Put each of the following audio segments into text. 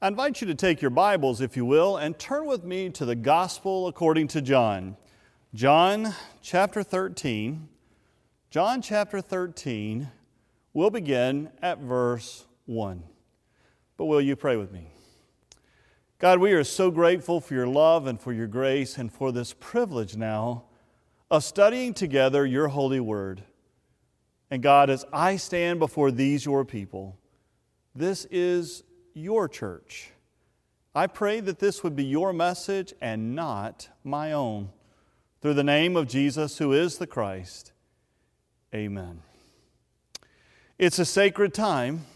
I invite you to take your Bibles, if you will, and turn with me to the Gospel according to John. John chapter 13. John chapter 13, we'll begin at verse 1. But will you pray with me? God, we are so grateful for your love and for your grace and for this privilege now of studying together your holy word. And God, as I stand before these your people, this is your church. I pray that this would be your message and not my own. Through the name of Jesus, who is the Christ. Amen. It's a sacred time.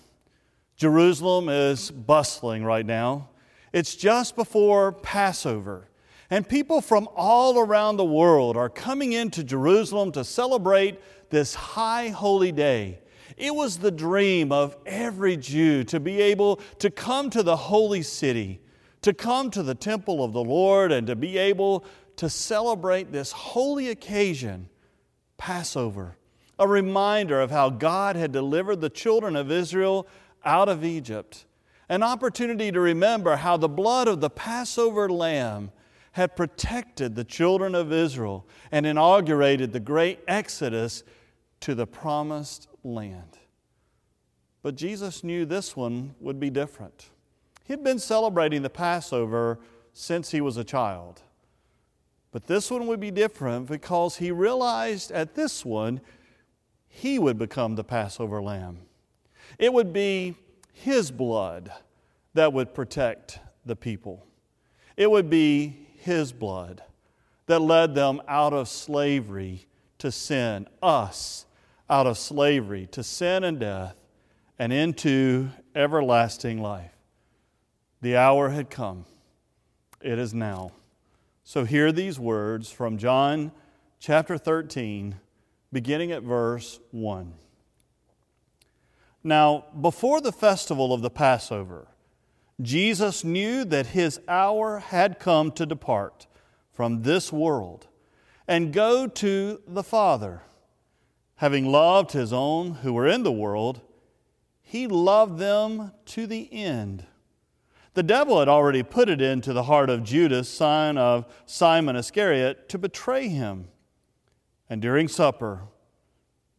Jerusalem is bustling right now. It's just before Passover. And people from all around the world are coming into Jerusalem to celebrate this high holy day. It was the dream of every Jew to be able to come to the holy city, to come to the temple of the Lord, and to be able to celebrate this holy occasion, Passover, a reminder of how God had delivered the children of Israel out of Egypt, an opportunity to remember how the blood of the Passover lamb had protected the children of Israel and inaugurated the great exodus to the promised land. But Jesus knew this one would be different. He'd been celebrating the Passover since he was a child. But this one would be different because he realized at this one he would become the Passover lamb. It would be his blood that would protect the people. It would be his blood that led them out of slavery to sin, us out of slavery to sin and death and into everlasting life. The hour had come. It is now. So hear these words from John chapter 13, beginning at verse 1. Now, before the festival of the Passover, Jesus knew that his hour had come to depart from this world and go to the Father. Having loved his own who were in the world, he loved them to the end. The devil had already put it into the heart of Judas, son of Simon Iscariot, to betray him. And during supper,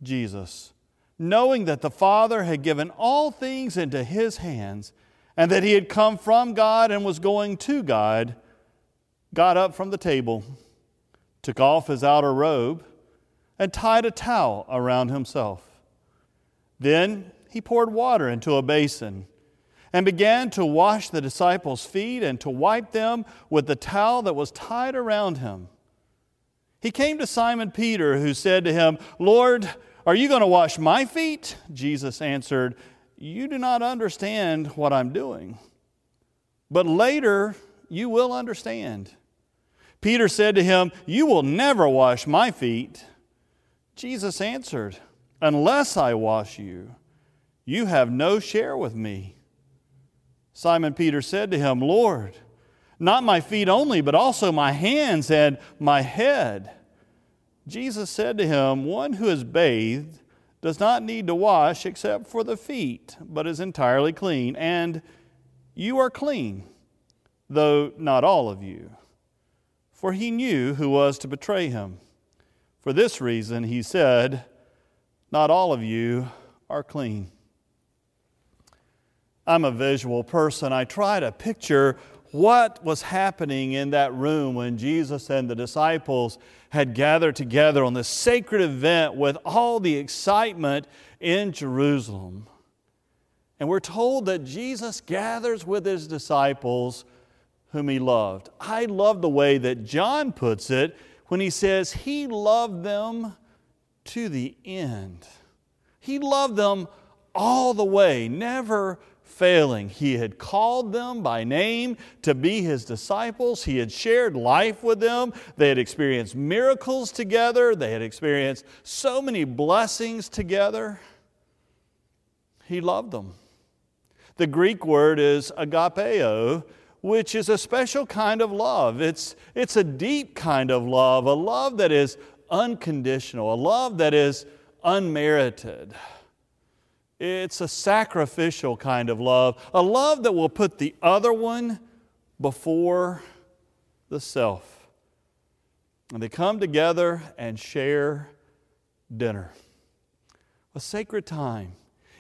Jesus, knowing that the Father had given all things into his hands, and that he had come from God and was going to God, got up from the table, took off his outer robe, and tied a towel around himself. Then he poured water into a basin and began to wash the disciples' feet and to wipe them with the towel that was tied around him. He came to Simon Peter, who said to him, Lord, are you going to wash my feet? Jesus answered, You do not understand what I'm doing, but later you will understand. Peter said to him, You will never wash my feet. Jesus answered, Unless I wash you, you have no share with me. Simon Peter said to him, Lord, not my feet only, but also my hands and my head. Jesus said to him, One who is bathed does not need to wash except for the feet, but is entirely clean. And you are clean, though not all of you. For he knew who was to betray him. For this reason, he said, Not all of you are clean. I'm a visual person. I try to picture what was happening in that room when Jesus and the disciples had gathered together on this sacred event with all the excitement in Jerusalem. And we're told that Jesus gathers with his disciples whom he loved. I love the way that John puts it when he says he loved them to the end. He loved them all the way, never failing. He had called them by name to be his disciples. He had shared life with them. They had experienced miracles together. They had experienced so many blessings together. He loved them. The Greek word is agapeo, which is a special kind of love. It's, it's a deep kind of love, a love that is unconditional, a love that is unmerited. It's a sacrificial kind of love, a love that will put the other one before the self. And they come together and share dinner. A sacred time.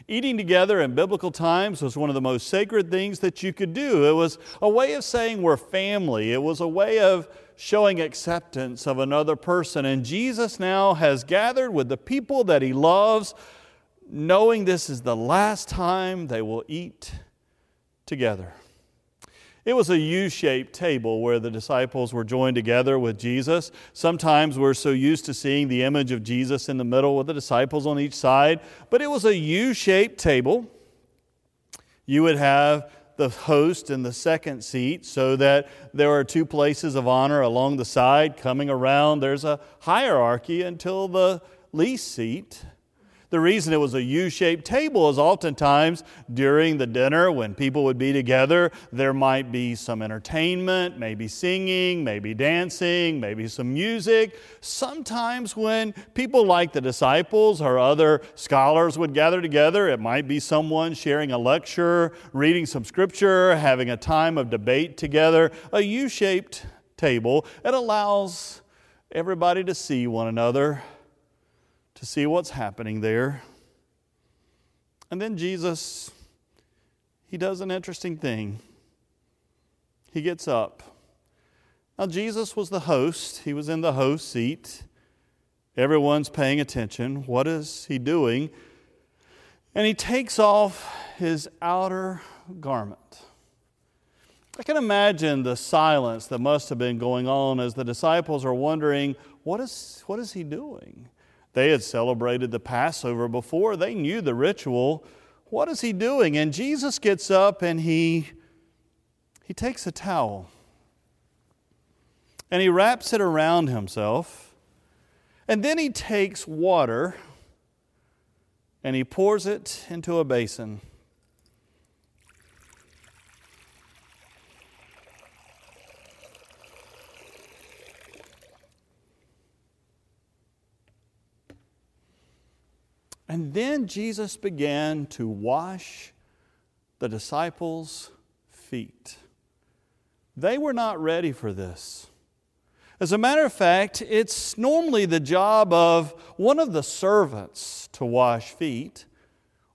Eating together in biblical times was one of the most sacred things that you could do. It was a way of saying we're family, it was a way of showing acceptance of another person. And Jesus now has gathered with the people that he loves, knowing this is the last time they will eat together. It was a U shaped table where the disciples were joined together with Jesus. Sometimes we're so used to seeing the image of Jesus in the middle with the disciples on each side, but it was a U shaped table. You would have the host in the second seat so that there are two places of honor along the side coming around. There's a hierarchy until the least seat the reason it was a U shaped table is oftentimes during the dinner when people would be together, there might be some entertainment, maybe singing, maybe dancing, maybe some music. Sometimes when people like the disciples or other scholars would gather together, it might be someone sharing a lecture, reading some scripture, having a time of debate together. A U shaped table, it allows everybody to see one another to see what's happening there. And then Jesus, he does an interesting thing. He gets up. Now, Jesus was the host, he was in the host seat. Everyone's paying attention. What is he doing? And he takes off his outer garment. I can imagine the silence that must have been going on as the disciples are wondering, what is, what is he doing? They had celebrated the Passover before, they knew the ritual. What is he doing? And Jesus gets up and he, he takes a towel and he wraps it around himself. And then he takes water and he pours it into a basin. And then Jesus began to wash the disciples' feet. They were not ready for this. As a matter of fact, it's normally the job of one of the servants to wash feet.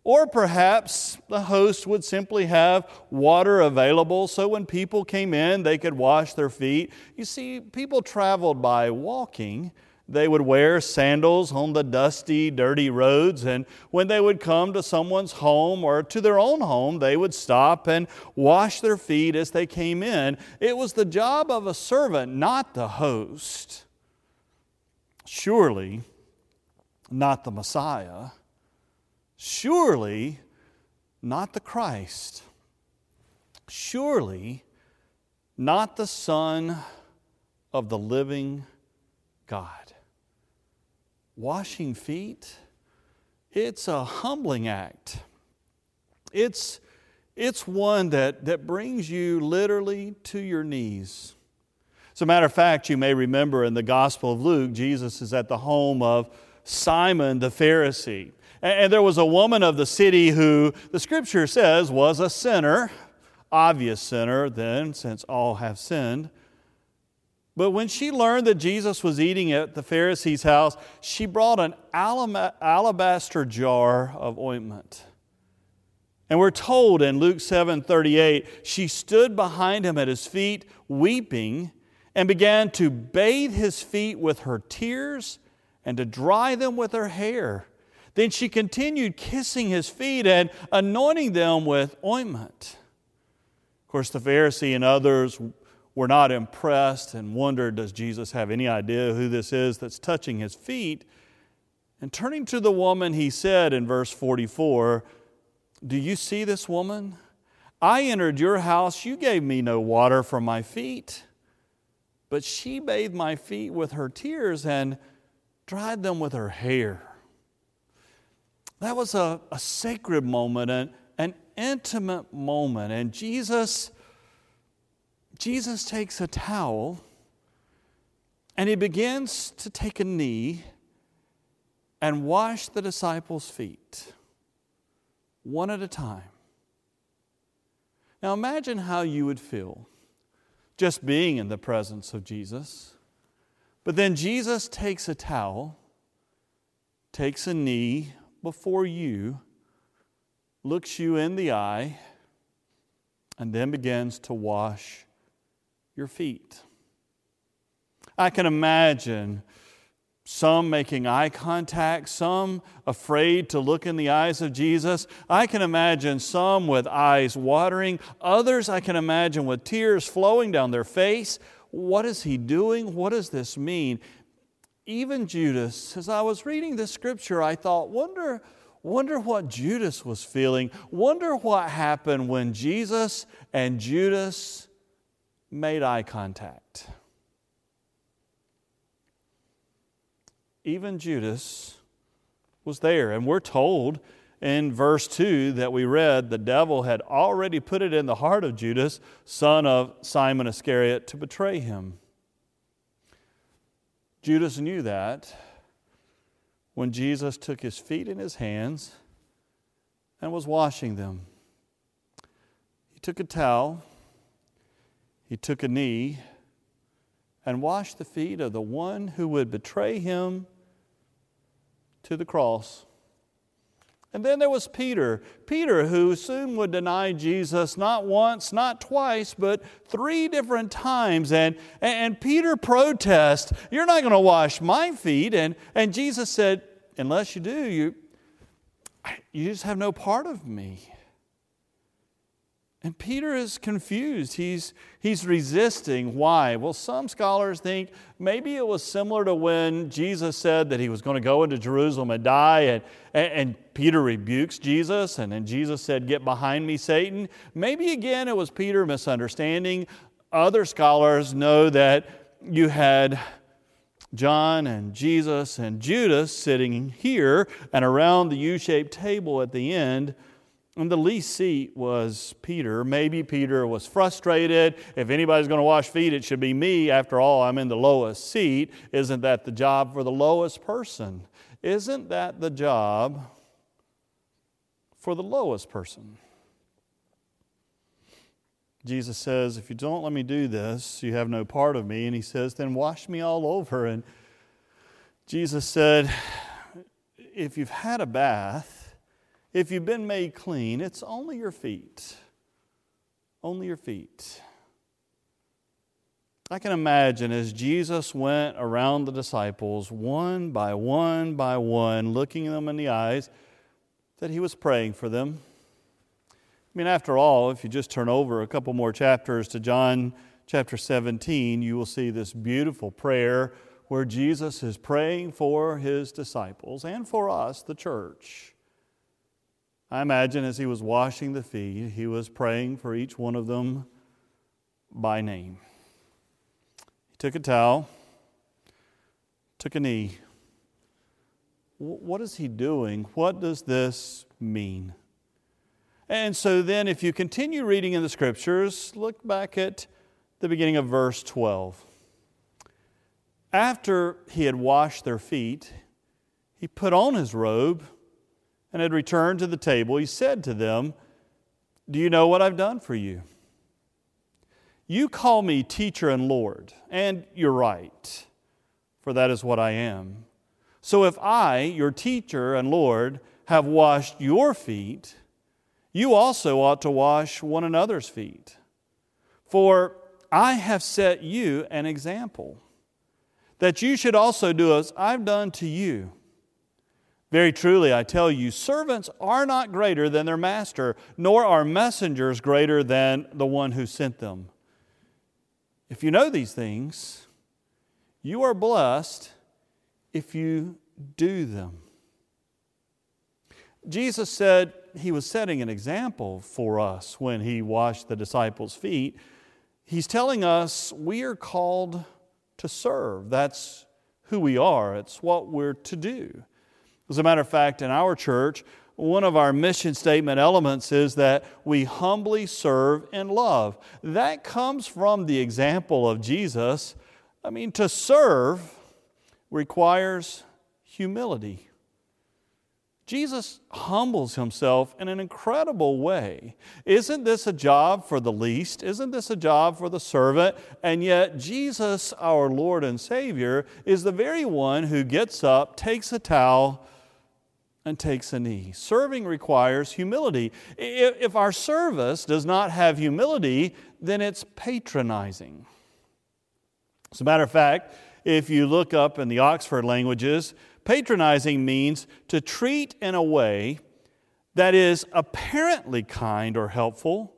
Or perhaps the host would simply have water available so when people came in, they could wash their feet. You see, people traveled by walking, they would wear sandals on the dusty, dirty roads, and when they would come to someone's home or to their own home, they would stop and wash their feet as they came in. It was the job of a servant, not the host. Surely, not the Messiah. Surely, not the Christ. Surely, not the Son of the living God washing feet, it's a humbling act. It's, it's one that, that brings you literally to your knees. As a matter of fact, you may remember in the Gospel of Luke, Jesus is at the home of Simon the Pharisee. And there was a woman of the city who the scripture says was a sinner, obvious sinner then, since all have sinned. But when she learned that Jesus was eating at the Pharisee's house, she brought an alabaster jar of ointment. And we're told in Luke 7 38, she stood behind him at his feet, weeping, and began to bathe his feet with her tears and to dry them with her hair. Then she continued kissing his feet and anointing them with ointment. Of course, the Pharisee and others were not impressed and wondered, does Jesus have any idea who this is that's touching his feet? And turning to the woman, he said in verse 44, Do you see this woman? I entered your house, you gave me no water for my feet, but she bathed my feet with her tears and dried them with her hair. That was a, a sacred moment, an, an intimate moment, and Jesus Jesus takes a towel and he begins to take a knee and wash the disciples' feet. one at a time. Now imagine how you would feel just being in the presence of Jesus. But then Jesus takes a towel, takes a knee before you, looks you in the eye, and then begins to wash your feet. I can imagine some making eye contact, some afraid to look in the eyes of Jesus. I can imagine some with eyes watering, others I can imagine with tears flowing down their face. What is he doing? What does this mean? Even Judas, as I was reading this scripture, I thought, wonder, wonder what Judas was feeling. Wonder what happened when Jesus and Judas made eye contact. even Judas was there. And we're told in verse 2 that we read the devil had already put it in the heart of Judas, son of Simon Iscariot, to betray him. Judas knew that when Jesus took his feet in his hands and was washing them. He took a towel, he took a knee, and washed the feet of the one who would betray him to the cross. And then there was Peter. Peter, who soon would deny Jesus not once, not twice, but three different times. And, and Peter protests, You're not going to wash my feet. And, and Jesus said, Unless you do, you, you just have no part of me. And Peter is confused. He's, he's resisting. Why? Well, some scholars think maybe it was similar to when Jesus said that he was going to go into Jerusalem and die, and, and, Peter rebukes Jesus, and then Jesus said, Get behind me, Satan. Maybe again it was Peter misunderstanding. Other scholars know that you had John and Jesus and Judas sitting here and around the U shaped table at the end and the least seat was Peter. Maybe Peter was frustrated. If anybody's going to wash feet, it should be me. After all, I'm in the lowest seat. Isn't that the job for the lowest person? Isn't that the job for the lowest person? Jesus says, If you don't let me do this, you have no part of me. And he says, Then wash me all over. And Jesus said, If you've had a bath, if you've been made clean, it's only your feet. Only your feet. I can imagine as Jesus went around the disciples, one by one by one, looking them in the eyes, that he was praying for them. I mean, after all, if you just turn over a couple more chapters to John chapter 17, you will see this beautiful prayer where Jesus is praying for his disciples and for us, the church. I imagine as he was washing the feet, he was praying for each one of them by name. He took a towel, took a knee. What is he doing? What does this mean? And so then, if you continue reading in the scriptures, look back at the beginning of verse 12. After he had washed their feet, he put on his robe and had returned to the table, he said to them, Do you know what I've done for you? You call me teacher and Lord, and you're right, for that is what I am. So if I, your teacher and Lord, have washed your feet, you also ought to wash one another's feet. For I have set you an example, that you should also do as I've done to you. Very truly, I tell you, servants are not greater than their master, nor are messengers greater than the one who sent them. If you know these things, you are blessed if you do them. Jesus said he was setting an example for us when he washed the disciples' feet. He's telling us we are called to serve. That's who we are, it's what we're to do. As a matter of fact, in our church, one of our mission statement elements is that we humbly serve in love. That comes from the example of Jesus. I mean, to serve requires humility. Jesus humbles himself in an incredible way. Isn't this a job for the least? Isn't this a job for the servant? And yet, Jesus, our Lord and Savior, is the very one who gets up, takes a towel, and takes a knee. Serving requires humility. If our service does not have humility, then it's patronizing. As a matter of fact, if you look up in the Oxford languages, patronizing means to treat in a way that is apparently kind or helpful,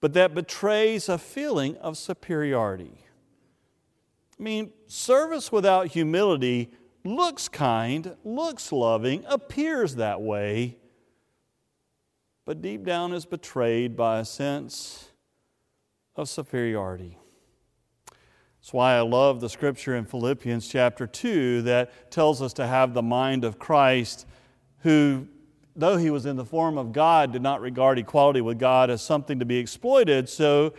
but that betrays a feeling of superiority. I mean, service without humility looks kind, looks loving, appears that way, but deep down is betrayed by a sense of superiority. That's why I love the scripture in Philippians chapter 2 that tells us to have the mind of Christ, who, though he was in the form of God, did not regard equality with God as something to be exploited, so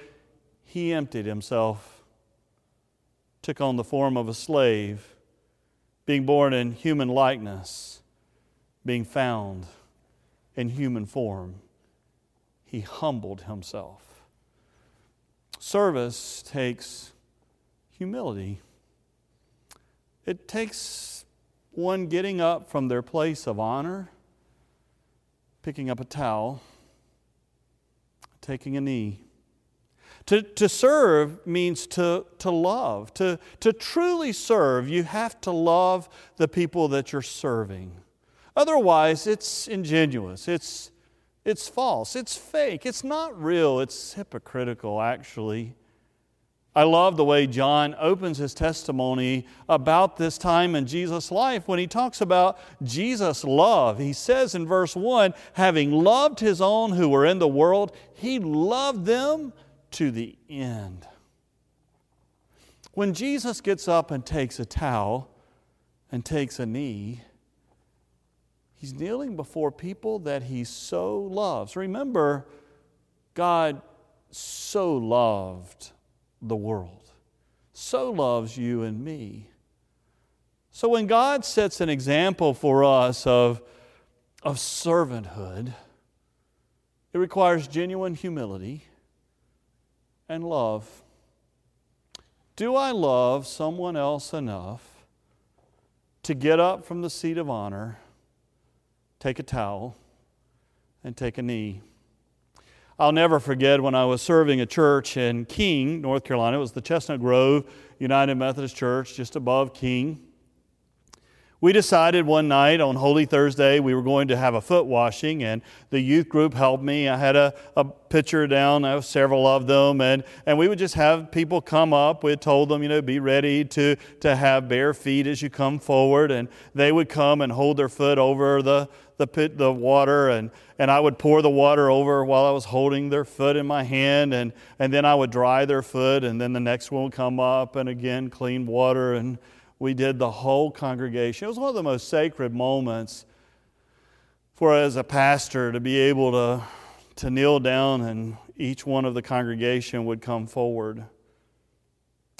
he emptied himself, took on the form of a slave, being born in human likeness, being found in human form. He humbled himself. Service takes humility. It takes one getting up from their place of honor, picking up a towel, taking a knee. To, to serve means to, to love. To, to truly serve, you have to love the people that you're serving. Otherwise, it's ingenuous, it's, it's false, it's fake, it's not real, it's hypocritical, actually. I love the way John opens his testimony about this time in Jesus' life when he talks about Jesus' love. He says in verse 1 having loved his own who were in the world, he loved them to the end. When Jesus gets up and takes a towel and takes a knee, he's kneeling before people that he so loves. Remember, God so loved the world, so loves you and me. So when God sets an example for us of, of servanthood, it requires genuine humility and love. Do I love someone else enough to get up from the seat of honor, take a towel, and take a knee? I'll never forget when I was serving a church in King, North Carolina. It was the Chestnut Grove United Methodist Church, just above King. We decided one night on Holy Thursday we were going to have a foot washing, and the youth group helped me. I had a, a picture down, have several of them, and, and we would just have people come up. We told them, you know, be ready to, to have bare feet as you come forward, and they would come and hold their foot over the, the pit, the water, and, and I would pour the water over while I was holding their foot in my hand, and, and then I would dry their foot, and then the next one would come up, and again, clean water, and we did the whole congregation. It was one of the most sacred moments for as a pastor to be able to, to kneel down and each one of the congregation would come forward.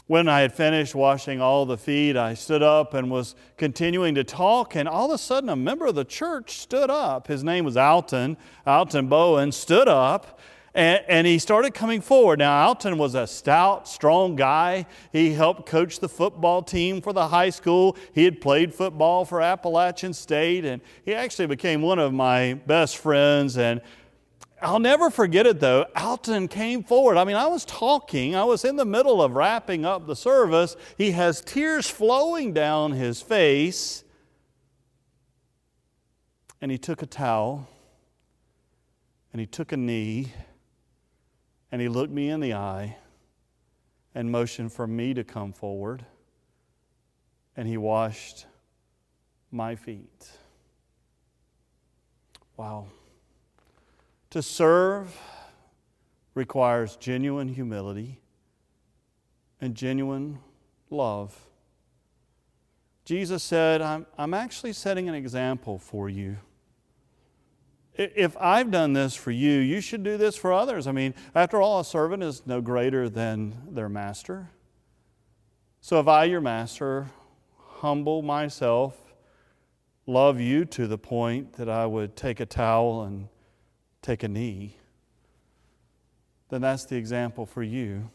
When I had finished washing all the feet, I stood up and was continuing to talk, and all of a sudden, a member of the church stood up. His name was Alton. Alton Bowen stood up and, and, he started coming forward. Now, Alton was a stout, strong guy. He helped coach the football team for the high school. He had played football for Appalachian State, and he actually became one of my best friends. And I'll never forget it though. Alton came forward. I mean, I was talking, I was in the middle of wrapping up the service. He has tears flowing down his face. And he took a towel and he took a knee and he looked me in the eye and motioned for me to come forward. And he washed my feet. Wow. To serve requires genuine humility and genuine love. Jesus said, I'm, I'm actually setting an example for you. If I've done this for you, you should do this for others. I mean, after all, a servant is no greater than their master. So if I, your master, humble myself love you to the point that I would take a towel and take a knee, then that's the example for you,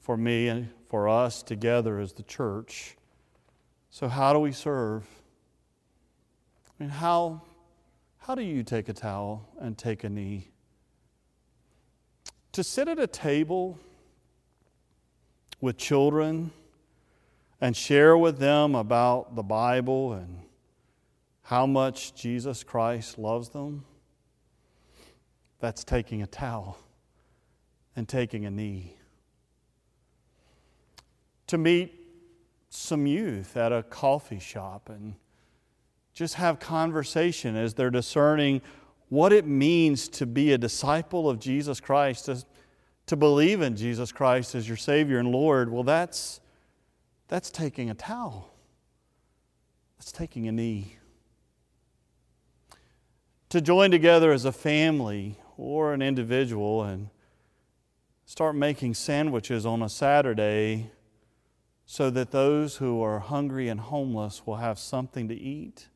for me, and for us together as the church. So, how do we serve? I mean, how, how do you take a towel and take a knee? To sit at a table with children and share with them about the Bible and how much Jesus Christ loves them, that's taking a towel and taking a knee. To meet some youth at a coffee shop and just have conversation as they're discerning what it means to be a disciple of Jesus Christ, to, to believe in Jesus Christ as your Savior and Lord, well, that's, that's taking a towel. That's taking a knee. To join together as a family or an individual and start making sandwiches on a Saturday so that those who are hungry and homeless will have something to eat.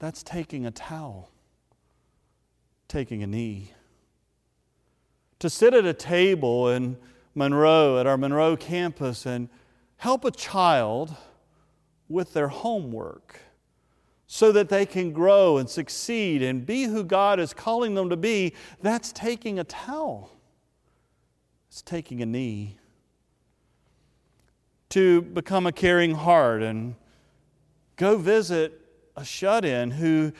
That's taking a towel, taking a knee. To sit at a table in Monroe, at our Monroe campus, and help a child with their homework so that they can grow and succeed and be who God is calling them to be, that's taking a towel. It's taking a knee. To become a caring heart and go visit a shut in who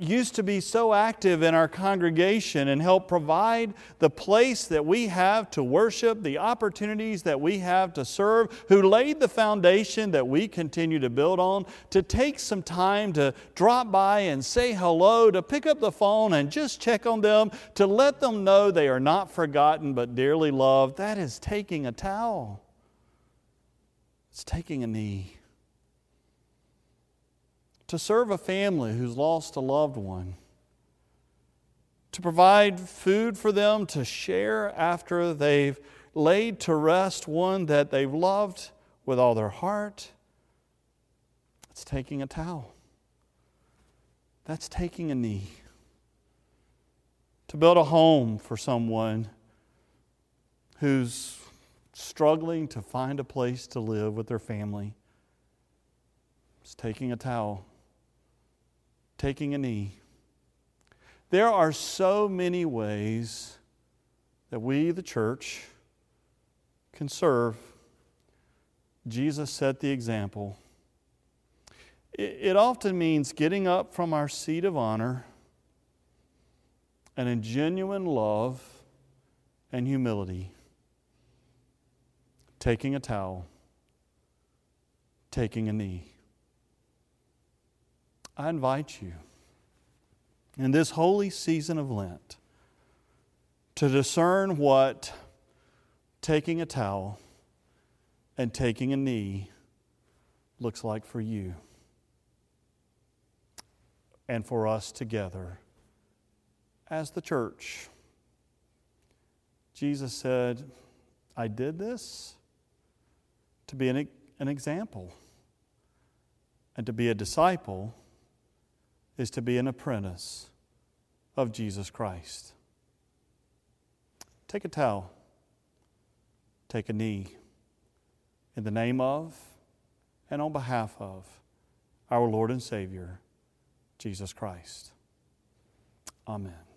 used to be so active in our congregation and help provide the place that we have to worship, the opportunities that we have to serve, who laid the foundation that we continue to build on, to take some time to drop by and say hello, to pick up the phone and just check on them, to let them know they are not forgotten but dearly loved, that is taking a towel. It's taking a knee to serve a family who's lost a loved one, to provide food for them to share after they've laid to rest one that they've loved with all their heart. It's taking a towel. That's taking a knee. To build a home for someone who's struggling to find a place to live with their family. It's taking a towel taking a knee. There are so many ways that we, the church, can serve. Jesus set the example. It often means getting up from our seat of honor and in genuine love and humility, taking a towel, taking a knee. I invite you in this holy season of Lent to discern what taking a towel and taking a knee looks like for you and for us together as the church. Jesus said, I did this to be an, an example and to be a disciple is to be an apprentice of Jesus Christ. Take a towel, take a knee in the name of and on behalf of our Lord and Savior, Jesus Christ. Amen.